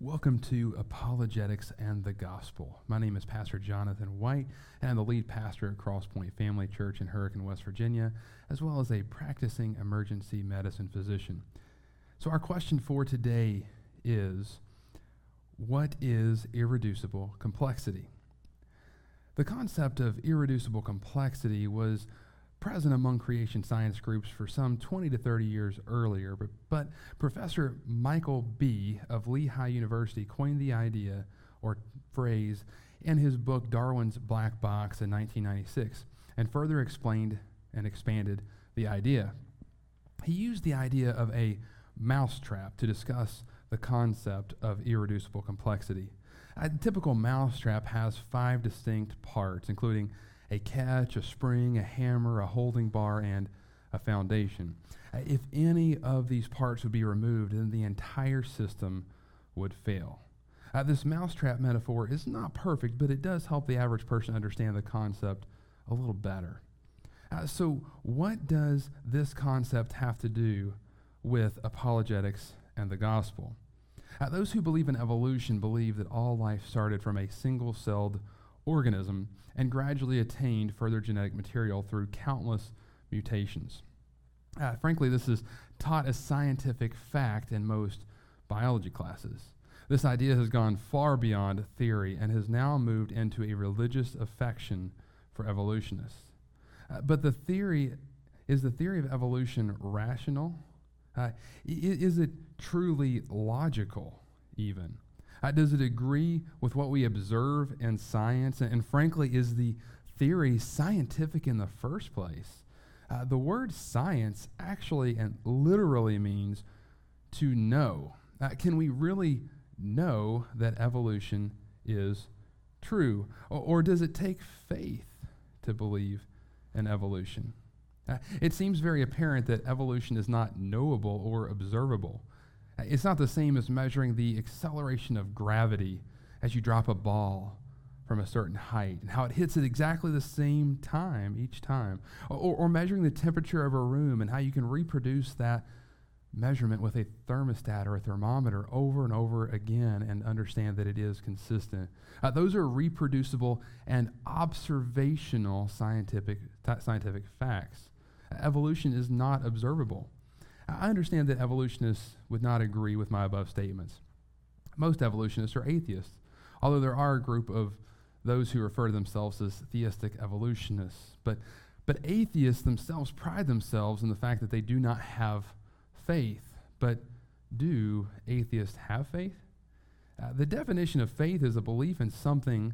Welcome to Apologetics and the Gospel. My name is Pastor Jonathan White, and I'm the lead pastor at Crosspoint Family Church in Hurricane, West Virginia, as well as a practicing emergency medicine physician. So, our question for today is What is irreducible complexity? The concept of irreducible complexity was present among creation science groups for some 20 to 30 years earlier, but, but Professor Michael Behe of Lehigh University coined the idea or phrase in his book Darwin's Black Box in 1996 and further explained and expanded the idea. He used the idea of a mousetrap to discuss the concept of irreducible complexity. A typical mousetrap has five distinct parts, including a catch, a spring, a hammer, a holding bar, and a foundation. Uh, if any of these parts would be removed, then the entire system would fail. Uh, this mousetrap metaphor is not perfect, but it does help the average person understand the concept a little better. Uh, so, what does this concept have to do with apologetics and the gospel? Uh, those who believe in evolution believe that all life started from a single celled organism and gradually attained further genetic material through countless mutations. Uh, frankly, this is taught as scientific fact in most biology classes. This idea has gone far beyond theory and has now moved into a religious affection for evolutionists. Uh, but the theory is the theory of evolution rational? Uh, is it truly logical, even? Uh, does it agree with what we observe in science? And, and frankly, is the theory scientific in the first place? Uh, the word science actually and literally means to know. Uh, can we really know that evolution is true? Or, or does it take faith to believe in evolution? Uh, it seems very apparent that evolution is not knowable or observable. It's not the same as measuring the acceleration of gravity as you drop a ball from a certain height and how it hits at exactly the same time each time. Or, or, measuring the temperature of a room and how you can reproduce that measurement with a thermostat or a thermometer over and over again and understand that it is consistent. Uh, those are reproducible and observational scientific, t- scientific facts. Evolution is not observable. I understand that evolutionists would not agree with my above statements. Most evolutionists are atheists, although there are a group of those who refer to themselves as theistic evolutionists. But, but atheists themselves pride themselves in the fact that they do not have faith. But do atheists have faith? Uh, the definition of faith is a belief in something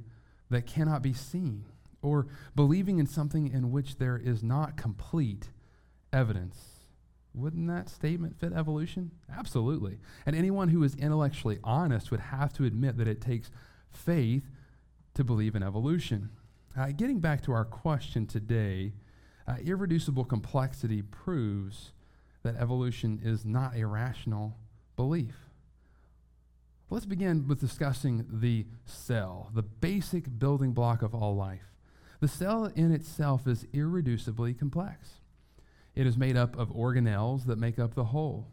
that cannot be seen, or believing in something in which there is not complete evidence. Wouldn't that statement fit evolution? Absolutely. And anyone who is intellectually honest would have to admit that it takes faith to believe in evolution. Uh, getting back to our question today, uh, irreducible complexity proves that evolution is not a rational belief. Let's begin with discussing the cell, the basic building block of all life. The cell in itself is irreducibly complex. It is made up of organelles that make up the whole.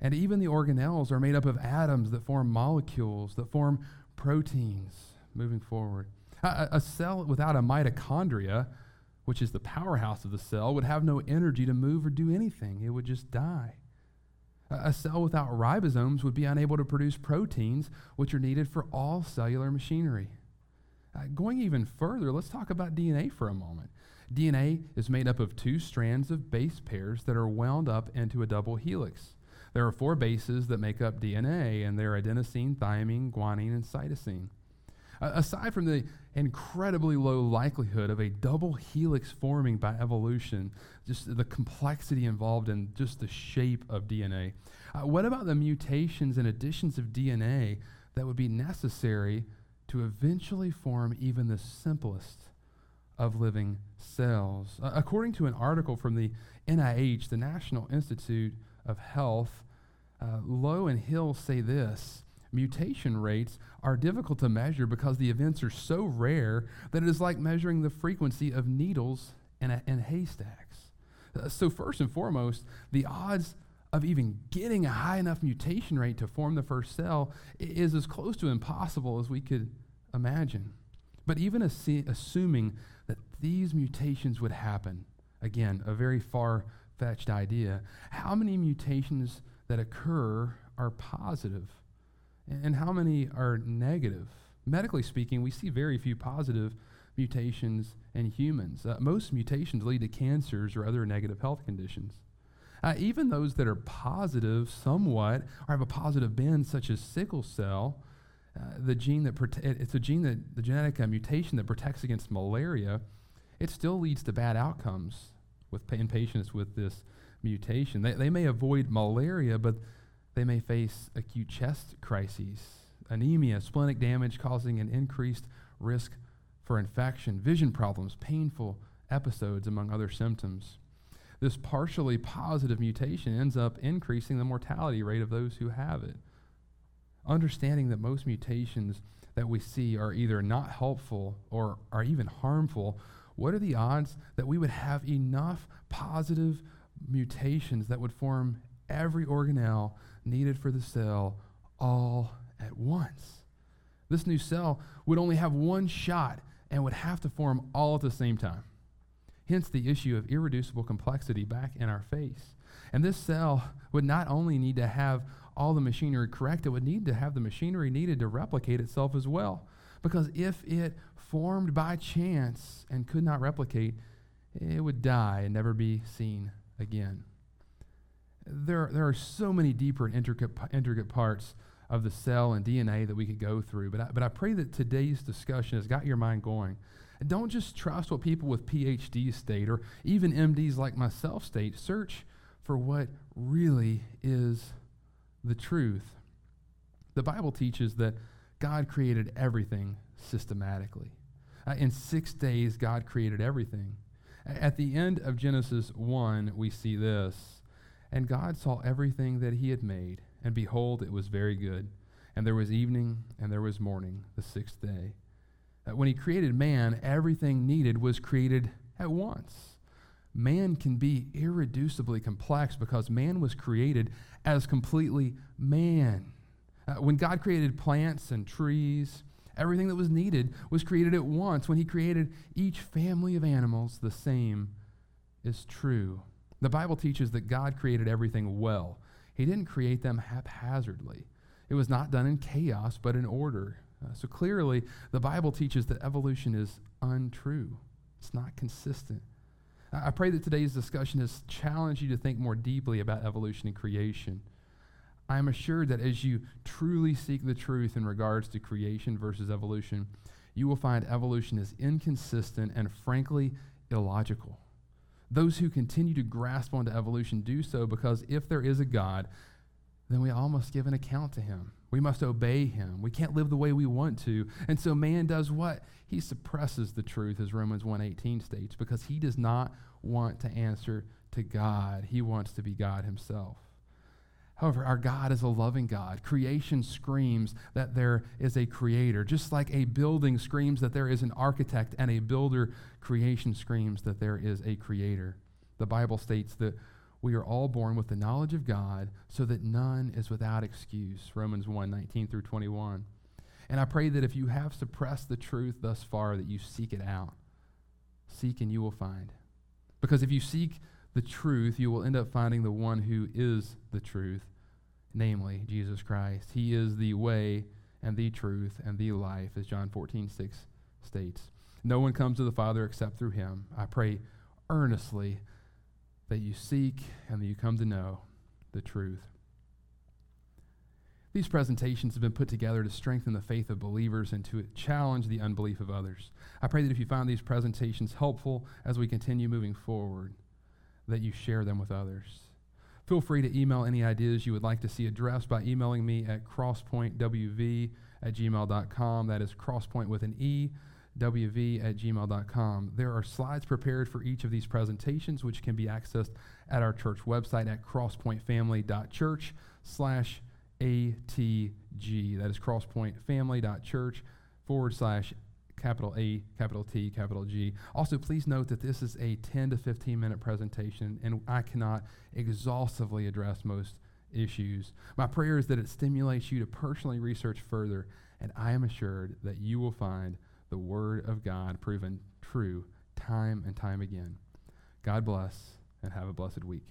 And even the organelles are made up of atoms that form molecules, that form proteins moving forward. A, a, cell without a mitochondria, which is the powerhouse of the cell, would have no energy to move or do anything. It would just die. A, cell without ribosomes would be unable to produce proteins, which are needed for all cellular machinery. Uh, going even further, let's talk about DNA for a moment. DNA is made up of two strands of base pairs that are wound up into a double helix. There are four bases that make up DNA, and they're adenosine, thymine, guanine, and cytosine. Uh, aside from the incredibly low likelihood of a double helix forming by evolution, just the complexity involved in just the shape of DNA, uh, what about the mutations and additions of DNA that would be necessary to eventually form even the simplest of living cells. Uh, according to an article from the NIH, the National Institute of Health, uh, Loewe and Hill say this mutation rates are difficult to measure because the events are so rare that it is like measuring the frequency of needles in, a, haystacks. Uh, so, first and foremost, the odds of even getting a high enough mutation rate to form the first cell is as close to impossible as we could imagine. But even assi- assuming that these mutations would happen, again, a very far fetched idea, how many mutations that occur are positive and how many are negative? Medically speaking, we see very few positive mutations in humans. Uh, most mutations lead to cancers or other negative health conditions. Uh, even those that are positive somewhat or have a positive bend, such as sickle cell, uh, the gene that prote- it's a gene that the genetic uh, mutation that protects against malaria, it still leads to bad outcomes with pa- in patients with this mutation. They, they may avoid malaria, but they may face acute chest crises, anemia, splenic damage causing an increased risk for infection, vision problems, painful episodes, among other symptoms. This partially positive mutation ends up increasing the mortality rate of those who have it. Understanding that most mutations that we see are either not helpful or are even harmful, what are the odds that we would have enough positive mutations that would form every organelle needed for the cell all at once? This new cell would only have one shot and would have to form all at the same time. Hence the issue of irreducible complexity back in our face. And this cell would not only need to have all the machinery correct, it would need to have the machinery needed to replicate itself as well. Because if it formed by chance and could not replicate, it would die and never be seen again. There, there are so many deeper and intricate, intricate parts of the cell and DNA that we could go through, but I, but I pray that today's discussion has got your mind going. And don't just trust what people with PhDs state or even MDs like myself state. Search for what really is the truth. The Bible teaches that God created everything systematically. Uh, in six days, God created everything. At the end of Genesis 1, we see this And God saw everything that he had made, and behold, it was very good. And there was evening, and there was morning, the sixth day. Uh, when he created man, everything needed was created at once. Man can be irreducibly complex because man was created as completely man. Uh, when God created plants and trees, everything that was needed was created at once. When he created each family of animals, the same is true. The Bible teaches that God created everything well. He didn't create them haphazardly. It was not done in chaos, but in order. Uh, so clearly, the Bible teaches that evolution is untrue, it's not consistent. I pray that today's discussion has challenged you to think more deeply about evolution and creation. I am assured that as you truly seek the truth in regards to creation versus evolution, you will find evolution is inconsistent and frankly illogical. Those who continue to grasp onto evolution do so because if there is a God, then we all must give an account to him. We must obey him. We can't live the way we want to. And so man does what? He suppresses the truth as Romans 1:18 states because he does not want to answer to God. He wants to be God himself. However, our God is a loving God. Creation screams that there is a creator. Just like a building screams that there is an architect and a builder, creation screams that there is a creator. The Bible states that we are all born with the knowledge of God so that none is without excuse. Romans 1 19 through 21. And I pray that if you have suppressed the truth thus far, that you seek it out. Seek and you will find. Because if you seek the truth, you will end up finding the one who is the truth, namely Jesus Christ. He is the way and the truth and the life, as John 14 6 states. No one comes to the Father except through him. I pray earnestly that you seek and that you come to know the truth. These presentations have been put together to strengthen the faith of believers and to challenge the unbelief of others. I pray that if you find these presentations helpful as we continue moving forward, that you share them with others. Feel free to email any ideas you would like to see addressed by emailing me at crosspointwv at gmail.com. That is crosspoint with an E wv at gmail.com. There are slides prepared for each of these presentations, which can be accessed at our church website at crosspointfamily.church slash ATG. That is crosspointfamily.church forward slash capital A, capital T, capital G. Also, please note that this is a 10 to 15 minute presentation, and I cannot exhaustively address most issues. My prayer is that it stimulates you to personally research further, and I am assured that you will find the Word of God proven true time and time again. God bless, and have a blessed week.